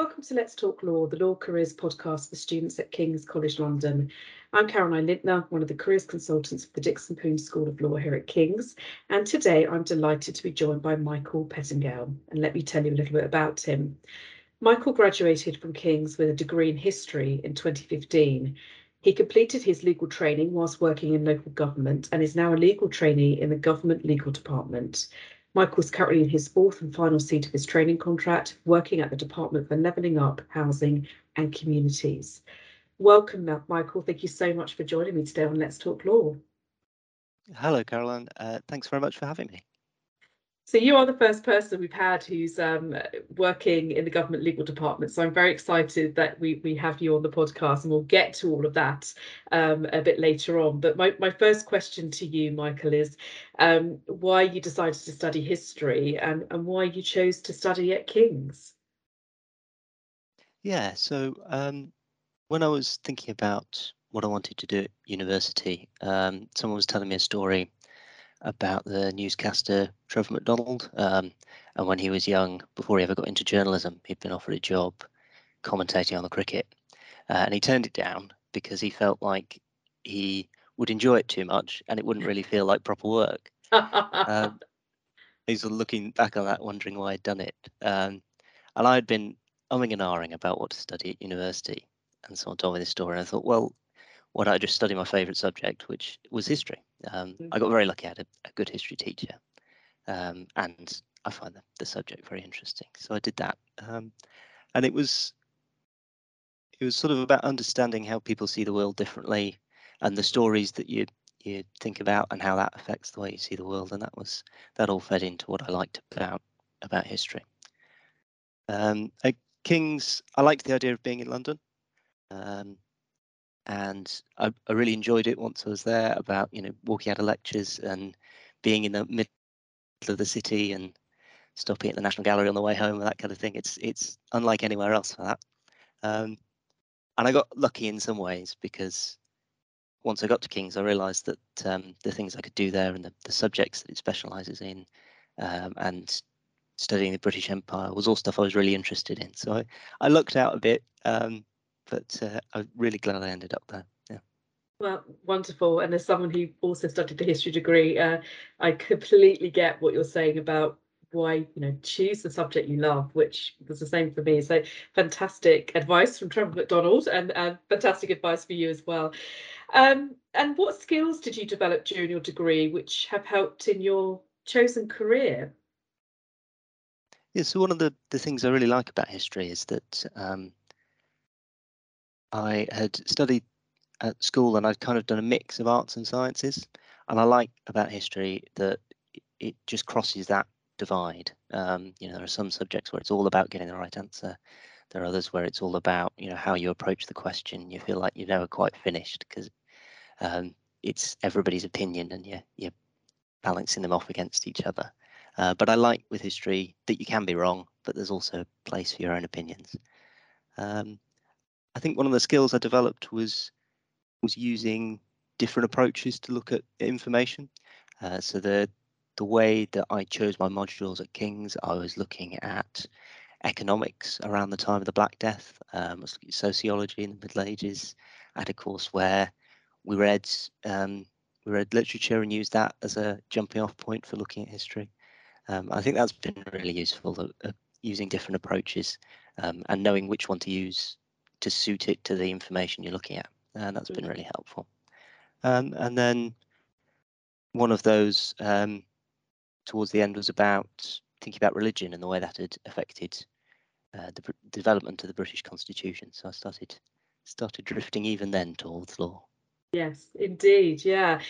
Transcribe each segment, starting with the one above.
welcome to Let's Talk Law, the Law Careers podcast for students at King's College London. I'm Caroline Lintner, one of the careers consultants for the Dickson Poon School of Law here at King's, and today I'm delighted to be joined by Michael Pettingale. And let me tell you a little bit about him. Michael graduated from King's with a degree in history in 2015. He completed his legal training whilst working in local government and is now a legal trainee in the Government Legal Department. Michael's currently in his fourth and final seat of his training contract, working at the Department for Levelling Up, Housing and Communities. Welcome, Michael. Thank you so much for joining me today on Let's Talk Law. Hello, Caroline. Uh, thanks very much for having me. So you are the first person we've had who's um, working in the government legal department. So I'm very excited that we we have you on the podcast, and we'll get to all of that um, a bit later on. But my, my first question to you, Michael, is um, why you decided to study history and, and why you chose to study at King's. Yeah, so um, when I was thinking about what I wanted to do at university, um, someone was telling me a story about the newscaster Trevor McDonald. Um, and when he was young, before he ever got into journalism, he'd been offered a job commentating on the cricket. Uh, and he turned it down because he felt like he would enjoy it too much and it wouldn't really feel like proper work. um, he's looking back on that, wondering why I'd done it. Um, and I had been umming and ahhing about what to study at university. And someone told me this story, and I thought, well, why don't I just study my favourite subject, which was history? Um, I got very lucky. I had a, a good history teacher, um, and I find the, the subject very interesting. So I did that, um, and it was it was sort of about understanding how people see the world differently, and the stories that you you think about, and how that affects the way you see the world. And that was that all fed into what I liked about about history. Um, at King's, I liked the idea of being in London. Um, and I, I, really enjoyed it once I was there about you know walking out of lectures and being in the middle of the city and stopping at the National Gallery on the way home and that kind of thing. It's it's unlike anywhere else for that. Um, and I got lucky in some ways because once I got to King's, I realised that um, the things I could do there and the, the subjects that it specialises in um, and studying the British Empire was all stuff I was really interested in. So I, I looked out a bit um, but uh, I'm really glad I ended up there. Yeah. Well, wonderful. And as someone who also studied a history degree, uh, I completely get what you're saying about why you know choose the subject you love, which was the same for me. So fantastic advice from Trevor McDonald, and, and fantastic advice for you as well. Um, and what skills did you develop during your degree, which have helped in your chosen career? Yeah, so one of the, the things I really like about history is that um, I had studied at school and I'd kind of done a mix of arts and sciences. And I like about history that it just crosses that divide. Um, you know, there are some subjects where it's all about getting the right answer. There are others where it's all about, you know, how you approach the question. You feel like you're never quite finished because um, it's everybody's opinion and you're, you're balancing them off against each other. Uh, but I like with history that you can be wrong, but there's also a place for your own opinions. Um, I think one of the skills I developed was was using different approaches to look at information. Uh, so the the way that I chose my modules at King's, I was looking at economics around the time of the Black Death, um, sociology in the Middle Ages. I had a course where we read um, we read literature and used that as a jumping off point for looking at history. Um, I think that's been really useful, uh, uh, using different approaches um, and knowing which one to use to suit it to the information you're looking at. And that's been really helpful. Um, and then one of those um, towards the end was about thinking about religion and the way that had affected uh, the development of the British Constitution. So I started started drifting even then towards law. Yes, indeed. Yeah.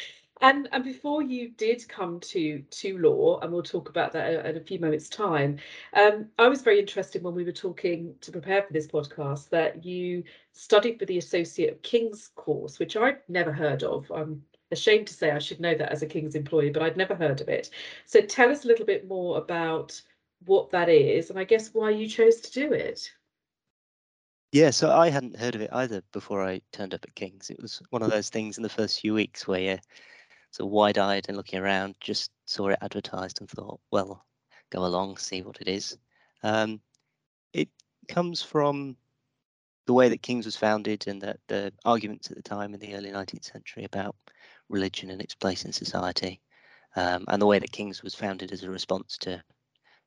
And and before you did come to to law, and we'll talk about that in a few moments' time, um, I was very interested when we were talking to prepare for this podcast that you studied for the Associate of King's course, which I'd never heard of. I'm ashamed to say I should know that as a King's employee, but I'd never heard of it. So tell us a little bit more about what that is, and I guess why you chose to do it. Yeah, so I hadn't heard of it either before I turned up at King's. It was one of those things in the first few weeks where you so wide-eyed and looking around, just saw it advertised and thought, well, go along, see what it is. Um, it comes from the way that King's was founded and the, the arguments at the time in the early 19th century about religion and its place in society, um, and the way that King's was founded as a response to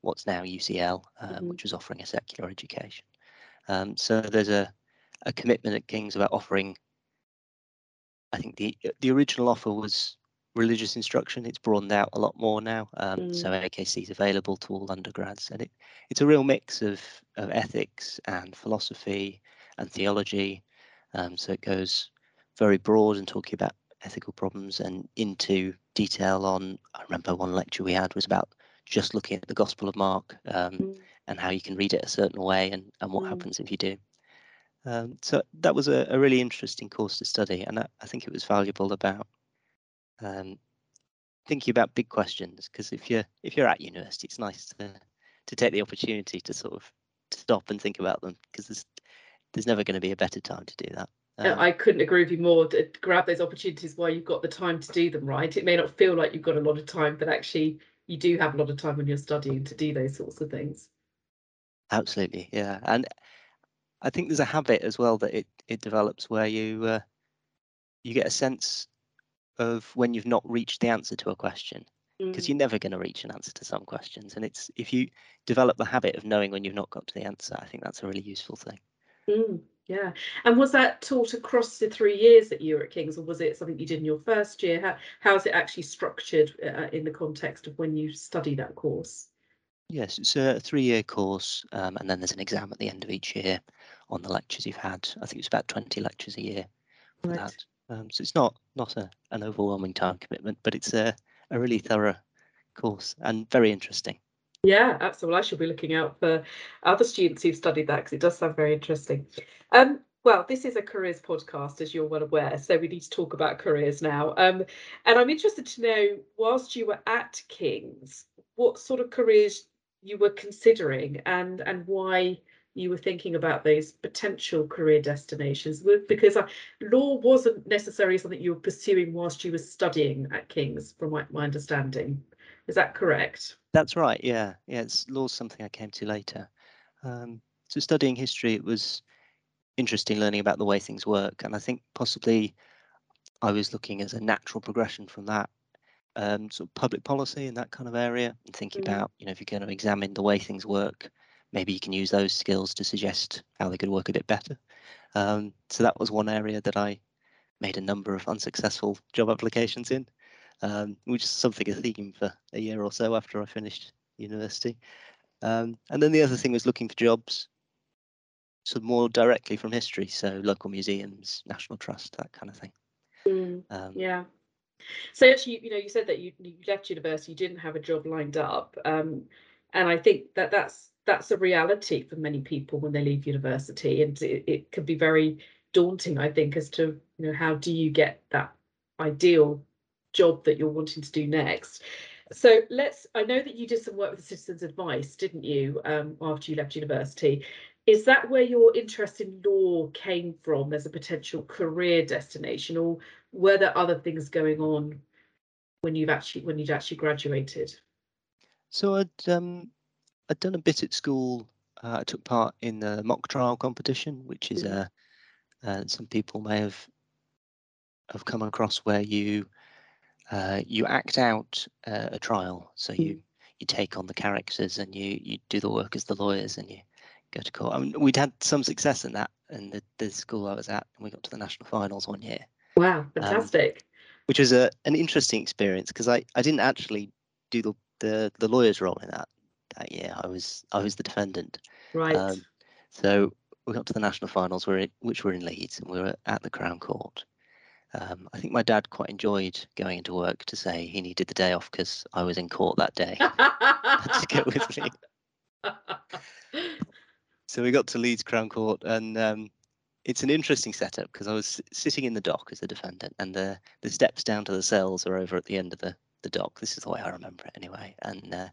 what's now UCL, um, mm-hmm. which was offering a secular education. Um, so there's a, a commitment at King's about offering. I think the the original offer was religious instruction. It's broadened out a lot more now. Um, mm. So AKC is available to all undergrads, and it, it's a real mix of, of ethics and philosophy and theology. Um, so it goes very broad and talking about ethical problems and into detail on. I remember one lecture we had was about just looking at the Gospel of Mark um, mm. and how you can read it a certain way and, and what mm. happens if you do. Um, so that was a, a, really interesting course to study, and I, I think it was valuable about um, thinking about big questions. Because if you're if you're at university, it's nice to to take the opportunity to sort of stop and think about them because there's there's never going to be a better time to do that. Um, I couldn't agree with you more. To grab those opportunities while you've got the time to do them. Right, it may not feel like you've got a lot of time, but actually you do have a lot of time when you're studying to do those sorts of things. Absolutely, yeah, and I think there's a habit as well that it it develops where you uh, you get a sense of when you've not reached the answer to a question because mm. you're never going to reach an answer to some questions and it's if you develop the habit of knowing when you've not got to the answer i think that's a really useful thing. Mm, yeah and was that taught across the three years that you were at king's or was it something you did in your first year? How, how is it actually structured uh, in the context of when you study that course? Yes it's a three-year course um, and then there's an exam at the end of each year on the lectures you've had. I think it's about 20 lectures a year for right. that um, so it's not not a, an overwhelming time commitment, but it's a, a really thorough course and very interesting. Yeah, absolutely. I should be looking out for other students who've studied that because it does sound very interesting. Um, well, this is a careers podcast, as you're well aware, so we need to talk about careers now. Um, and I'm interested to know, whilst you were at King's, what sort of careers you were considering and and why you were thinking about those potential career destinations because uh, law wasn't necessarily something you were pursuing whilst you were studying at King's, from my, my understanding. Is that correct? That's right. Yeah, yeah. It's law's something I came to later. Um, so studying history, it was interesting learning about the way things work, and I think possibly I was looking as a natural progression from that um, sort of public policy in that kind of area, and thinking mm. about you know if you're going to examine the way things work, maybe you can use those skills to suggest how they could work a bit better. Um, so that was one area that I made a number of unsuccessful job applications in, um, which is something a theme for a year or so after I finished university. Um, and then the other thing was looking for jobs so more directly from history, so local museums, national trust, that kind of thing. Mm, um, yeah. So actually, you know, you said that you, you left university, you didn't have a job lined up, um, and I think that that's that's a reality for many people when they leave university. And it, it can be very daunting i think as to you know how do you get that ideal job that you're wanting to do next? So let's i know that you did some work with citizens advice didn't you um, after you left university? Is that where your interest in law came from as a potential career destination or were there other things going on when you've actually when you'd actually graduated so i'd um I'd done a bit at school. Uh, I took part in the mock trial competition, which is a uh, uh, some people may have have come across where you uh, you act out uh, a trial. So you mm. you take on the characters and you you do the work as the lawyers and you go to court. I mean, we'd had some success in that in the, the school I was at, and we got to the national finals one year. Wow, um, fantastic! Um, which was a an interesting experience because I I didn't actually do the the the lawyer's role in that that year. I was I was the defendant. Right. Um, so we got to the national finals, which were in Leeds, and we were at the Crown Court. Um, I think my dad quite enjoyed going into work to say he needed the day off because I was in court that day. to go with me. so we got to Leeds Crown Court, and um, it's an interesting setup because I was sitting in the dock as a defendant, and the the steps down to the cells are over at the end of the the dock. This is the way I remember it anyway. And uh,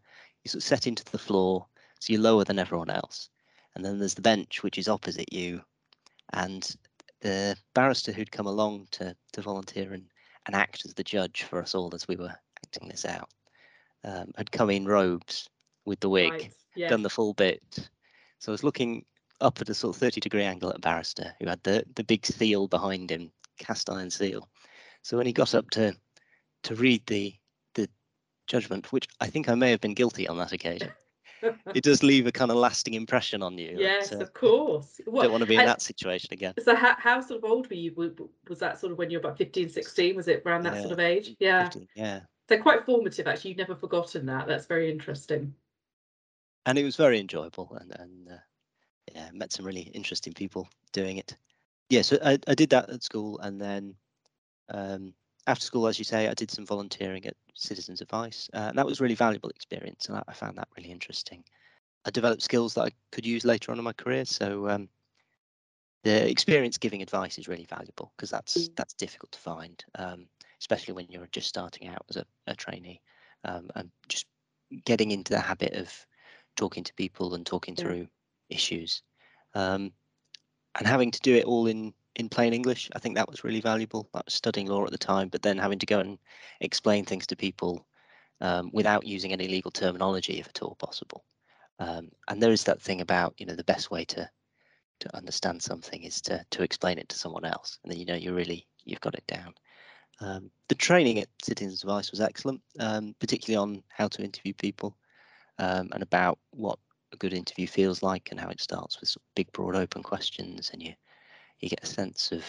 you sort of set into the floor, so you're lower than everyone else. And then there's the bench, which is opposite you. And the barrister who'd come along to, to volunteer and, and act as the judge for us all as we were acting this out um, had come in robes with the wig, right. yeah. done the full bit. So I was looking up at a sort of 30 degree angle at a barrister who had the, the big seal behind him, cast iron seal. So when he got up to to read the the judgment, which I think I may have been guilty on that occasion, it does leave a kind of lasting impression on you. yes, of course. What, don't want to be in that situation again. So how, how sort of old were you? Was that sort of when you were about 15, 16? Was it around that yeah, sort of age? Yeah. 15, yeah. So quite formative actually. You've never forgotten that. That's very interesting. And it was very enjoyable and, and uh, yeah, met some really interesting people doing it. Yeah, so I, I did that at school and then um, after school, as you say, I did some volunteering at Citizens Advice, uh, and that was really valuable experience, and I, I, found that really interesting. I developed skills that I could use later on in my career. So um, the experience giving advice is really valuable because that's mm. that's difficult to find, um, especially when you're just starting out as a, a trainee, um, and just getting into the habit of talking to people and talking yeah. through issues, um, and having to do it all in in plain English. I think that was really valuable. I was studying law at the time, but then having to go and explain things to people um, without using any legal terminology, if at all possible. Um, and there is that thing about you know the best way to to understand something is to to explain it to someone else, and then you know you really you've got it down. Um, the training at Citizens Advice was excellent, um, particularly on how to interview people um, and about what a good interview feels like and how it starts with big, broad, open questions, and you you get a sense of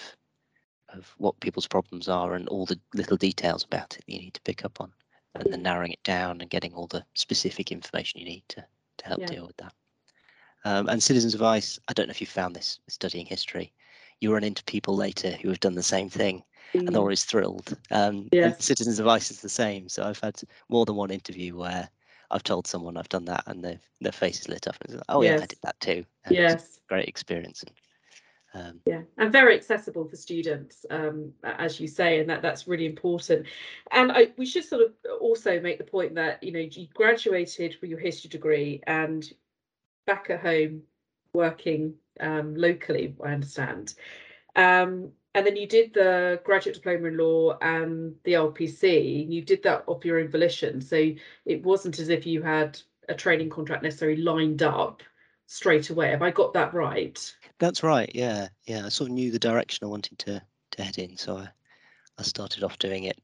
of what people's problems are and all the little details about it that you need to pick up on, and then narrowing it down and getting all the specific information you need to to help yeah. deal with that. Um, and Citizens Advice, I don't know if you found this studying history, you run into people later who have done the same thing mm. and they're always thrilled. Um, yeah. Citizens Advice is the same. So I've had more than one interview where I've told someone I've done that and their their face is lit up and like, oh yes. yeah, I did that too. And yes. great experience. And um, yeah, and very accessible for students, um, as you say, and that that's really important. And I, we should sort of also make the point that you know you graduated with your history degree and back at home working um, locally, I understand. Um, and then you did the graduate diploma in law and the LPC. And You did that off your own volition, so it wasn't as if you had a training contract necessarily lined up straight away. Have I got that right? That's right. Yeah, yeah. I sort of knew the direction I wanted to to head in, so I I started off doing it.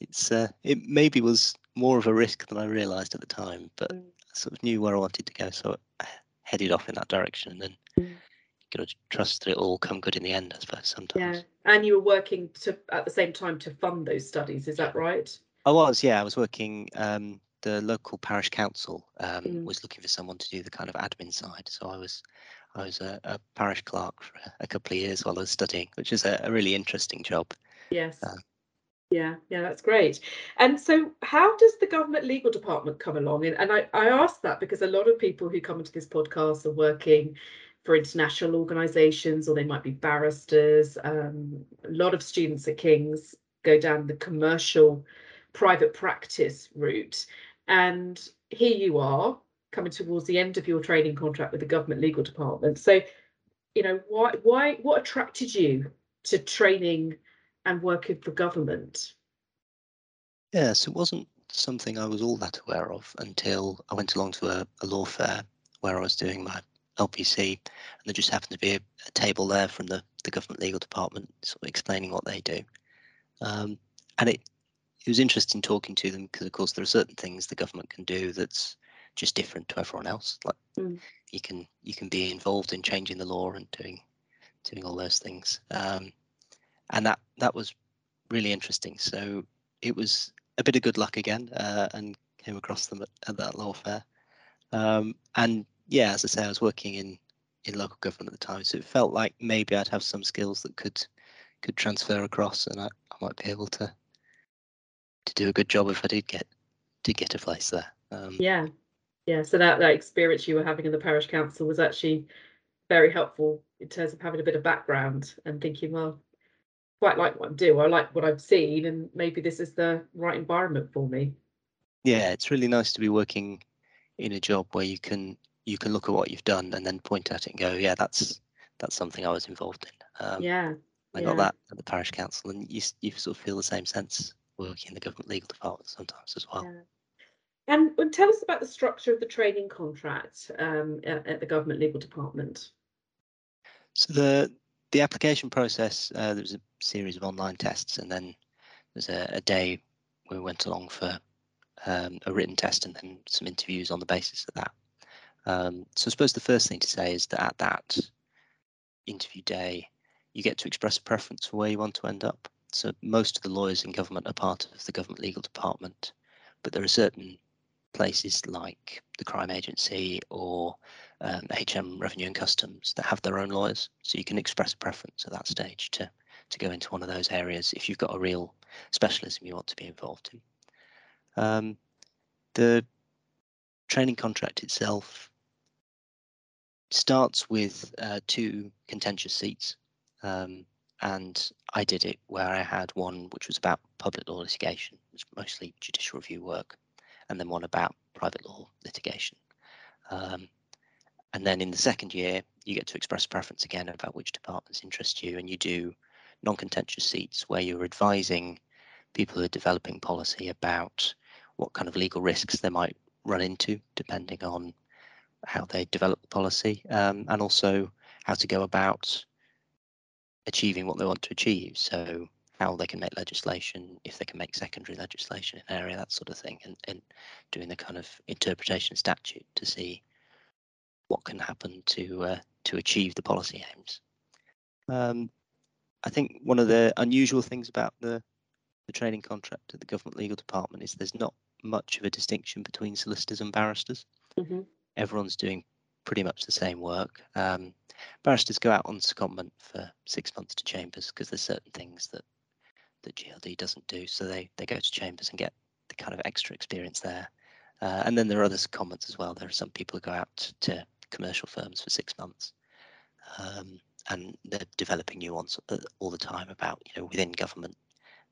It's uh, it maybe was more of a risk than I realised at the time, but mm. I sort of knew where I wanted to go, so I headed off in that direction, and then. Mm. You got to trust that it'll all come good in the end, I suppose. Sometimes. Yeah, and you were working to at the same time to fund those studies. Is that right? I was. Yeah, I was working um, the local parish council um, mm. was looking for someone to do the kind of admin side. So I was I was a, a parish clerk for a, couple of years while I was studying, which is a, a really interesting job. Yes. Uh, yeah, yeah, that's great. And so, how does the government legal department come along? And, and I, I ask that because a lot of people who come into this podcast are working for international organisations, or they might be barristers. Um, a lot of students at King's go down the commercial private practice route. And here you are coming towards the end of your training contract with the government legal department. So, you know, why why what attracted you to training and working for government? Yes, it wasn't something I was all that aware of until I went along to a, a law fair where I was doing my LPC, and there just happened to be a, a, table there from the, the government legal department, sort of explaining what they do. Um, and it it was interesting talking to them because, of course, there are certain things the government can do that's just different to everyone else. Like mm. you can you can be involved in changing the law and doing doing all those things, um, and that that was really interesting. So it was a bit of good luck again, uh, and came across them at, at that law fair. Um, and yeah, as I say, I was working in in local government at the time, so it felt like maybe I'd have some skills that could could transfer across, and I, I might be able to to do a good job if I did get did get a place there. Um, yeah, yeah. So that that experience you were having in the parish council was actually very helpful in terms of having a bit of background and thinking, well, quite like what I'm doing. I like what I've seen, and maybe this is the right environment for me. Yeah, it's really nice to be working in a job where you can you can look at what you've done and then point at it and go, yeah, that's that's something I was involved in. Um, yeah, I yeah. got that at the parish council, and you you sort of feel the same sense working in the government legal department sometimes as well. Yeah. And, and tell us about the structure of the training contract um, at, at, the government legal department. So the the application process, uh, there was a series of online tests, and then there's a, a day where we went along for um, a written test and then some interviews on the basis of that. Um, so I suppose the first thing to say is that at that interview day, you get to express a preference for where you want to end up. So most of the lawyers in government are part of the government legal department, but there are certain places like the crime agency or um, HM Revenue and Customs that have their own lawyers. So you can express a preference at that stage to to go into one of those areas if you've got a real specialism you want to be involved in. Um, the training contract itself starts with uh, two contentious seats. Um, and I did it where I had one which was about public law litigation, mostly judicial review work, and then one about private law litigation. Um, and then in the second year, you get to express preference again about which departments interest you, and you do non-contentious seats where you're advising people who are developing policy about what kind of legal risks they might run into depending on how they develop the policy um, and also how to go about achieving what they want to achieve. So how they can make legislation, if they can make secondary legislation in an area, that sort of thing, and, and doing the kind of interpretation statute to see what can happen to uh, to achieve the policy aims. Um, I think one of the unusual things about the the training contract at the government legal department is there's not much of a distinction between solicitors and barristers. Mm-hmm. Everyone's doing pretty much the same work. Um, barristers go out on secondment for six months to chambers because there's certain things that that GLD doesn't do, so they they go to chambers and get the kind of extra experience there. Uh, and then there are other secondments as well. There are some people who go out to commercial firms for six months, um, and they're developing nuance all the time about you know within government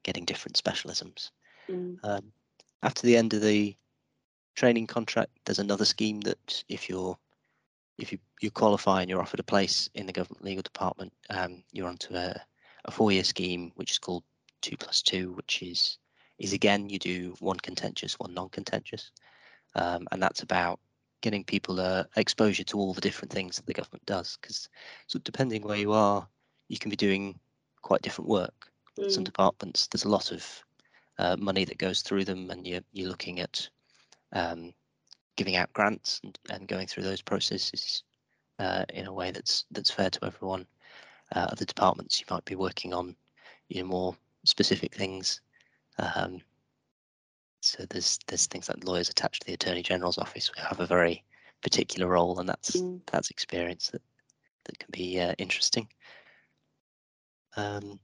getting different specialisms. Mm. Um, after the end of the training contract, there's another scheme that if you're if you, you qualify and you're offered a place in the government legal department, um, you're onto a, a four-year scheme which is called two plus two, which is is again you do one contentious, one non-contentious, um, and that's about getting people uh, exposure to all the different things that the government does. Because so depending where you are, you can be doing quite different work. Mm. Some departments there's a lot of uh, money that goes through them, and you're you're looking at um, giving out grants and, and going through those processes uh, in a way that's that's fair to everyone. Uh, other departments you might be working on, you know, more specific things. Um, so there's there's things like lawyers attached to the attorney general's office who have a very particular role, and that's mm. that's experience that that can be uh, interesting. Um,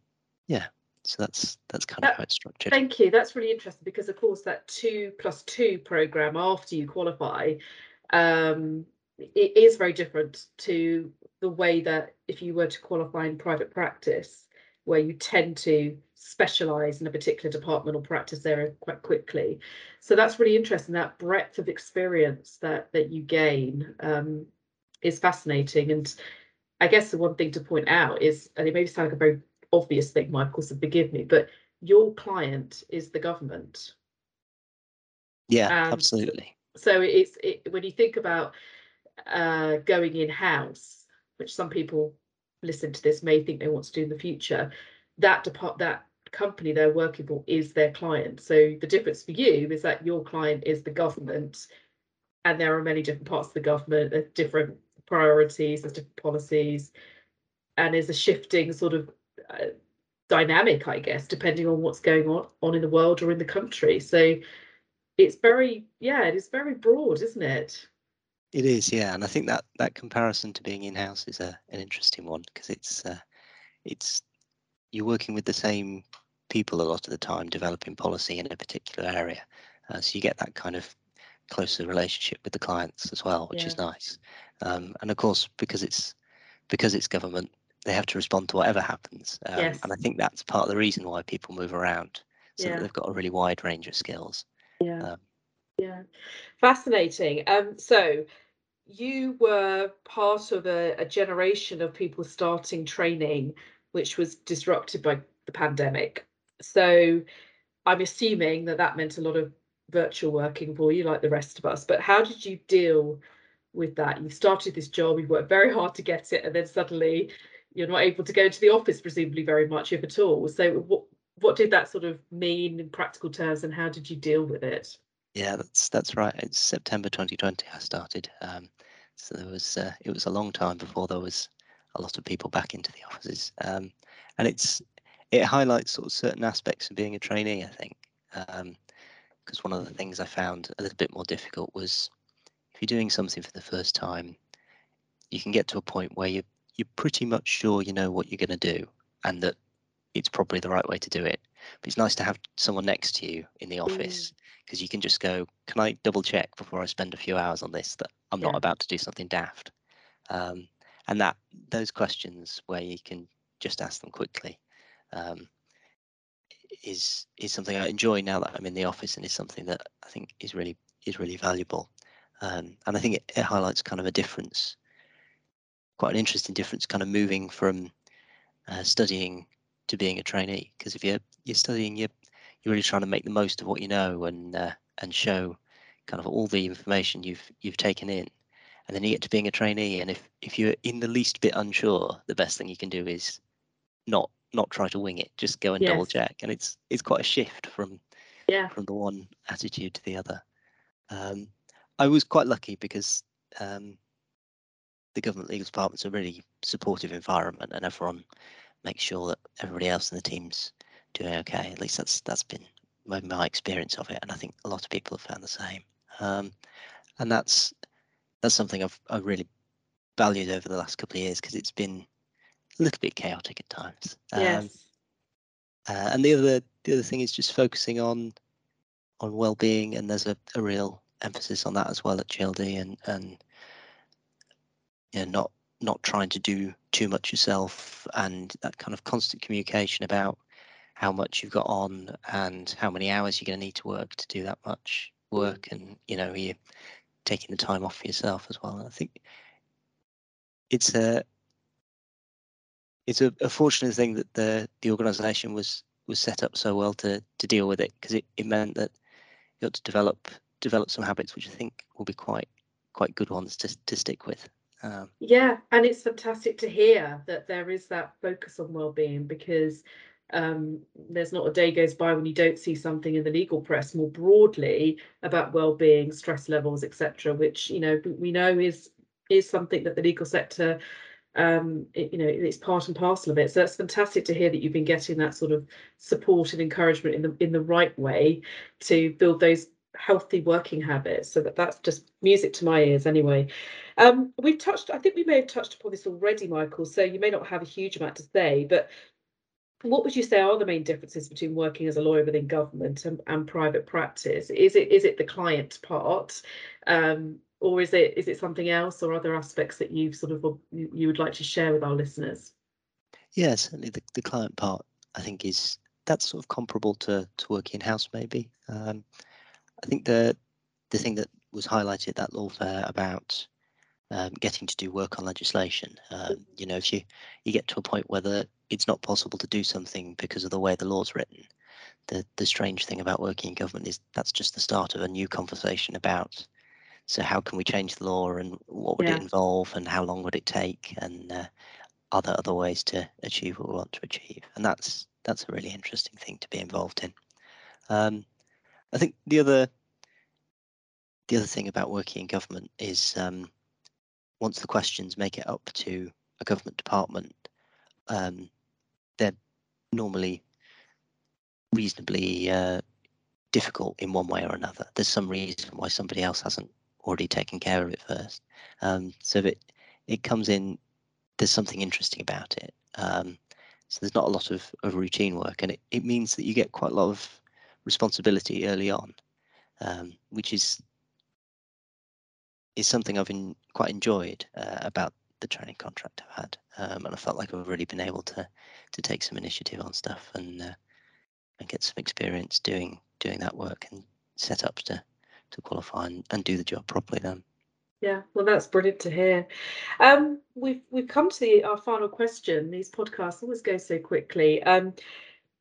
yeah, so that's that's kind that, of how it's structured. Thank you. That's really interesting because of course that two plus two program after you qualify, um, it is very different to the way that if you were to qualify in private practice, where you tend to specialize in a particular department or practice area quite quickly. So that's really interesting. That breadth of experience that that you gain um, is fascinating. And I guess the one thing to point out is, and it may sound like a very obvious thing, Michael, so forgive me, but your client is the government. Yeah, and absolutely. So it's it, when you think about uh, going in house, which some people listen to this may think they want to do in the future, that depart that company they're working for is their client. So the difference for you is that your client is the government, and there are many different parts of the government, there's different priorities, there's different policies, and there's a shifting sort of uh, dynamic, I guess, depending on what's going on on in the world or in the country. So it's very, yeah, it is very broad, isn't it? It is, yeah, and I think that that comparison to being in house is a an interesting one because it's uh, it's you're working with the same people a lot of the time developing policy in a particular area, uh, so you get that kind of closer relationship with the clients as well, which yeah. is nice. Um, and of course, because it's because it's government, they have to respond to whatever happens. Um, yes. And I think that's part of the reason why people move around, so yeah. that they've got a really wide range of skills. Yeah. Um, yeah. Fascinating. Um, so you were part of a, a generation of people starting training, which was disrupted by the pandemic. So I'm assuming that that meant a lot of virtual working for you, like the rest of us. But how did you deal with that? You've started this job, you've worked very hard to get it, and then suddenly you're not able to go to the office presumably very much if at all. So what what did that sort of mean in practical terms and how did you deal with it? Yeah, that's that's right. It's September 2020 I started. Um, so there was uh, it was a long time before there was a lot of people back into the offices. Um, and it's it highlights sort of certain aspects of being a trainee, I think. Because um, one of the things I found a little bit more difficult was if you're doing something for the first time, you can get to a point where you you're pretty much sure you know what you're going to do and that it's probably the right way to do it. But it's nice to have someone next to you in the office because mm. you can just go, "Can I double check before I spend a few hours on this that I'm yeah. not about to do something daft?" Um, and that those questions where you can just ask them quickly um, is is something I enjoy now that I'm in the office, and is something that I think is really is really valuable. Um, and I think it, it, highlights kind of a difference, quite an interesting difference, kind of moving from uh, studying to being a trainee. Because if you're you're studying, you're you're really trying to make the most of what you know and uh, and show kind of all the information you've you've taken in and then you get to being a trainee and if if you're in the least bit unsure the best thing you can do is not not try to wing it just go and yes. double check and it's it's quite a shift from yeah from the one attitude to the other um, i was quite lucky because um, the government legal department's a really supportive environment and everyone makes sure that everybody else in the team's doing okay at least that's that's been my, my experience of it and i think a lot of people have found the same um, and that's that's something I've I really valued over the last couple of years because it's been a little bit chaotic at times. Um, yes. Uh, and the other the other thing is just focusing on on well-being, and there's a, a real emphasis on that as well at GLD, and and you know, not not trying to do too much yourself, and that kind of constant communication about how much you've got on and how many hours you're going to need to work to do that much work, and you know you taking the time off for yourself as well. And I think it's a it's a, a fortunate thing that the the organisation was was set up so well to to deal with it because it, it meant that you got to develop develop some habits which I think will be quite quite good ones to to stick with. Um, yeah, and it's fantastic to hear that there is that focus on well-being because um, there's not a day goes by when you don't see something in the legal press more broadly about well-being, stress levels, etc., which you know we know is is something that the legal sector um, it, you know it's part and parcel of it. So it's fantastic to hear that you've been getting that sort of support and encouragement in the in the right way to build those healthy working habits. So that that's just music to my ears anyway. Um, we've touched, I think we may have touched upon this already, Michael. So you may not have a huge amount to say, but what would you say are the main differences between working as a lawyer within government and, and private practice? Is it is it the client part, um, or is it is it something else, or other aspects that you've sort of you would like to share with our listeners? Yeah, certainly the, the client part I think is that's sort of comparable to to working in house maybe. Um, I think the the thing that was highlighted at that law fair about um, getting to do work on legislation. Um, you know, if you you get to a point where the, it's not possible to do something because of the way the law's written, the the strange thing about working in government is that's just the start of a new conversation about. So how can we change the law and what would yeah. it involve and how long would it take and uh, are there other ways to achieve what we want to achieve? And that's that's a really interesting thing to be involved in. Um, I think the other the other thing about working in government is um, once the questions make it up to a government department, um, they're normally reasonably uh, difficult in one way or another. There's some reason why somebody else hasn't already taken care of it first. Um, so it it comes in, there's something interesting about it. Um, so there's not a lot of, of routine work, and it, it means that you get quite a lot of responsibility early on, um, which is is something I've quite enjoyed uh, about the training contract I've had, um, and I felt like I've really been able to to take some initiative on stuff and uh, and get some experience doing doing that work and set up to to qualify and, and do the job properly then. Yeah, well, that's brilliant to hear. Um, we've we've come to the, our final question. These podcasts always go so quickly. Um,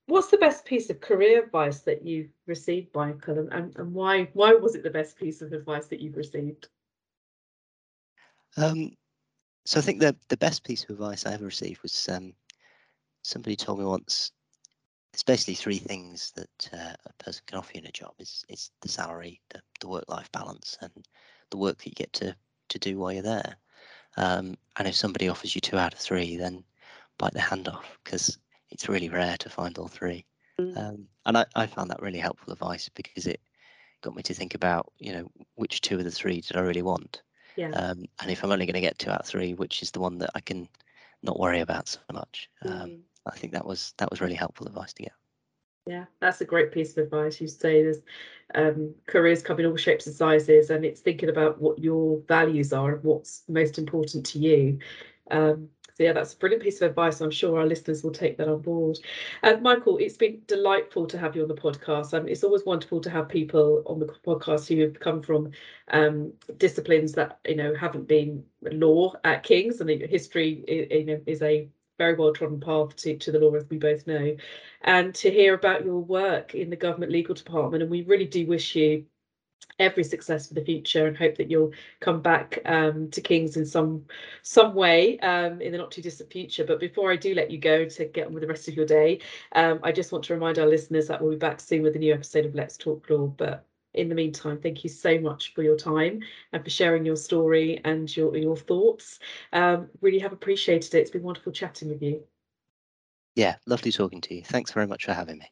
what's the best piece of career advice that you've received, Michael, and, and why why was it the best piece of advice that you've received? Um, so I think the the best piece of advice I ever received was um, somebody told me once. It's basically three things that uh, a person can offer you in a job: is is the salary, the, the work life balance, and the work that you get to to do while you're there. Um, and if somebody offers you two out of three, then bite the hand off because it's really rare to find all three. Mm. Um, and I, I found that really helpful advice because it got me to think about, you know, which two of the three did I really want? Yeah. Um, and if I'm only going to get two out of three, which is the one that I can not worry about so much? Um, mm. I think that was that was really helpful advice to get. Yeah, that's a great piece of advice. You say there's um, careers come in all shapes and sizes, and it's thinking about what your values are and what's most important to you. Um, yeah, that's a brilliant piece of advice. I'm sure our listeners will take that on board. Uh, Michael, it's been delightful to have you on the podcast. Um, it's always wonderful to have people on the podcast who have come from um, disciplines that you know haven't been law at King's, and history you know is a very well trodden path to, to the law, as we both know, and to hear about your work in the government legal department. And we really do wish you every success for the future and hope that you'll come back um, to King's in some some way um, in the not too distant future. But before I do let you go to get on with the rest of your day, um, I just want to remind our listeners that we'll be back soon with a new episode of Let's Talk Law. But in the meantime, thank you so much for your time and for sharing your story and your your thoughts. Um, really have appreciated it. It's been wonderful chatting with you. Yeah, lovely talking to you. Thanks very much for having me.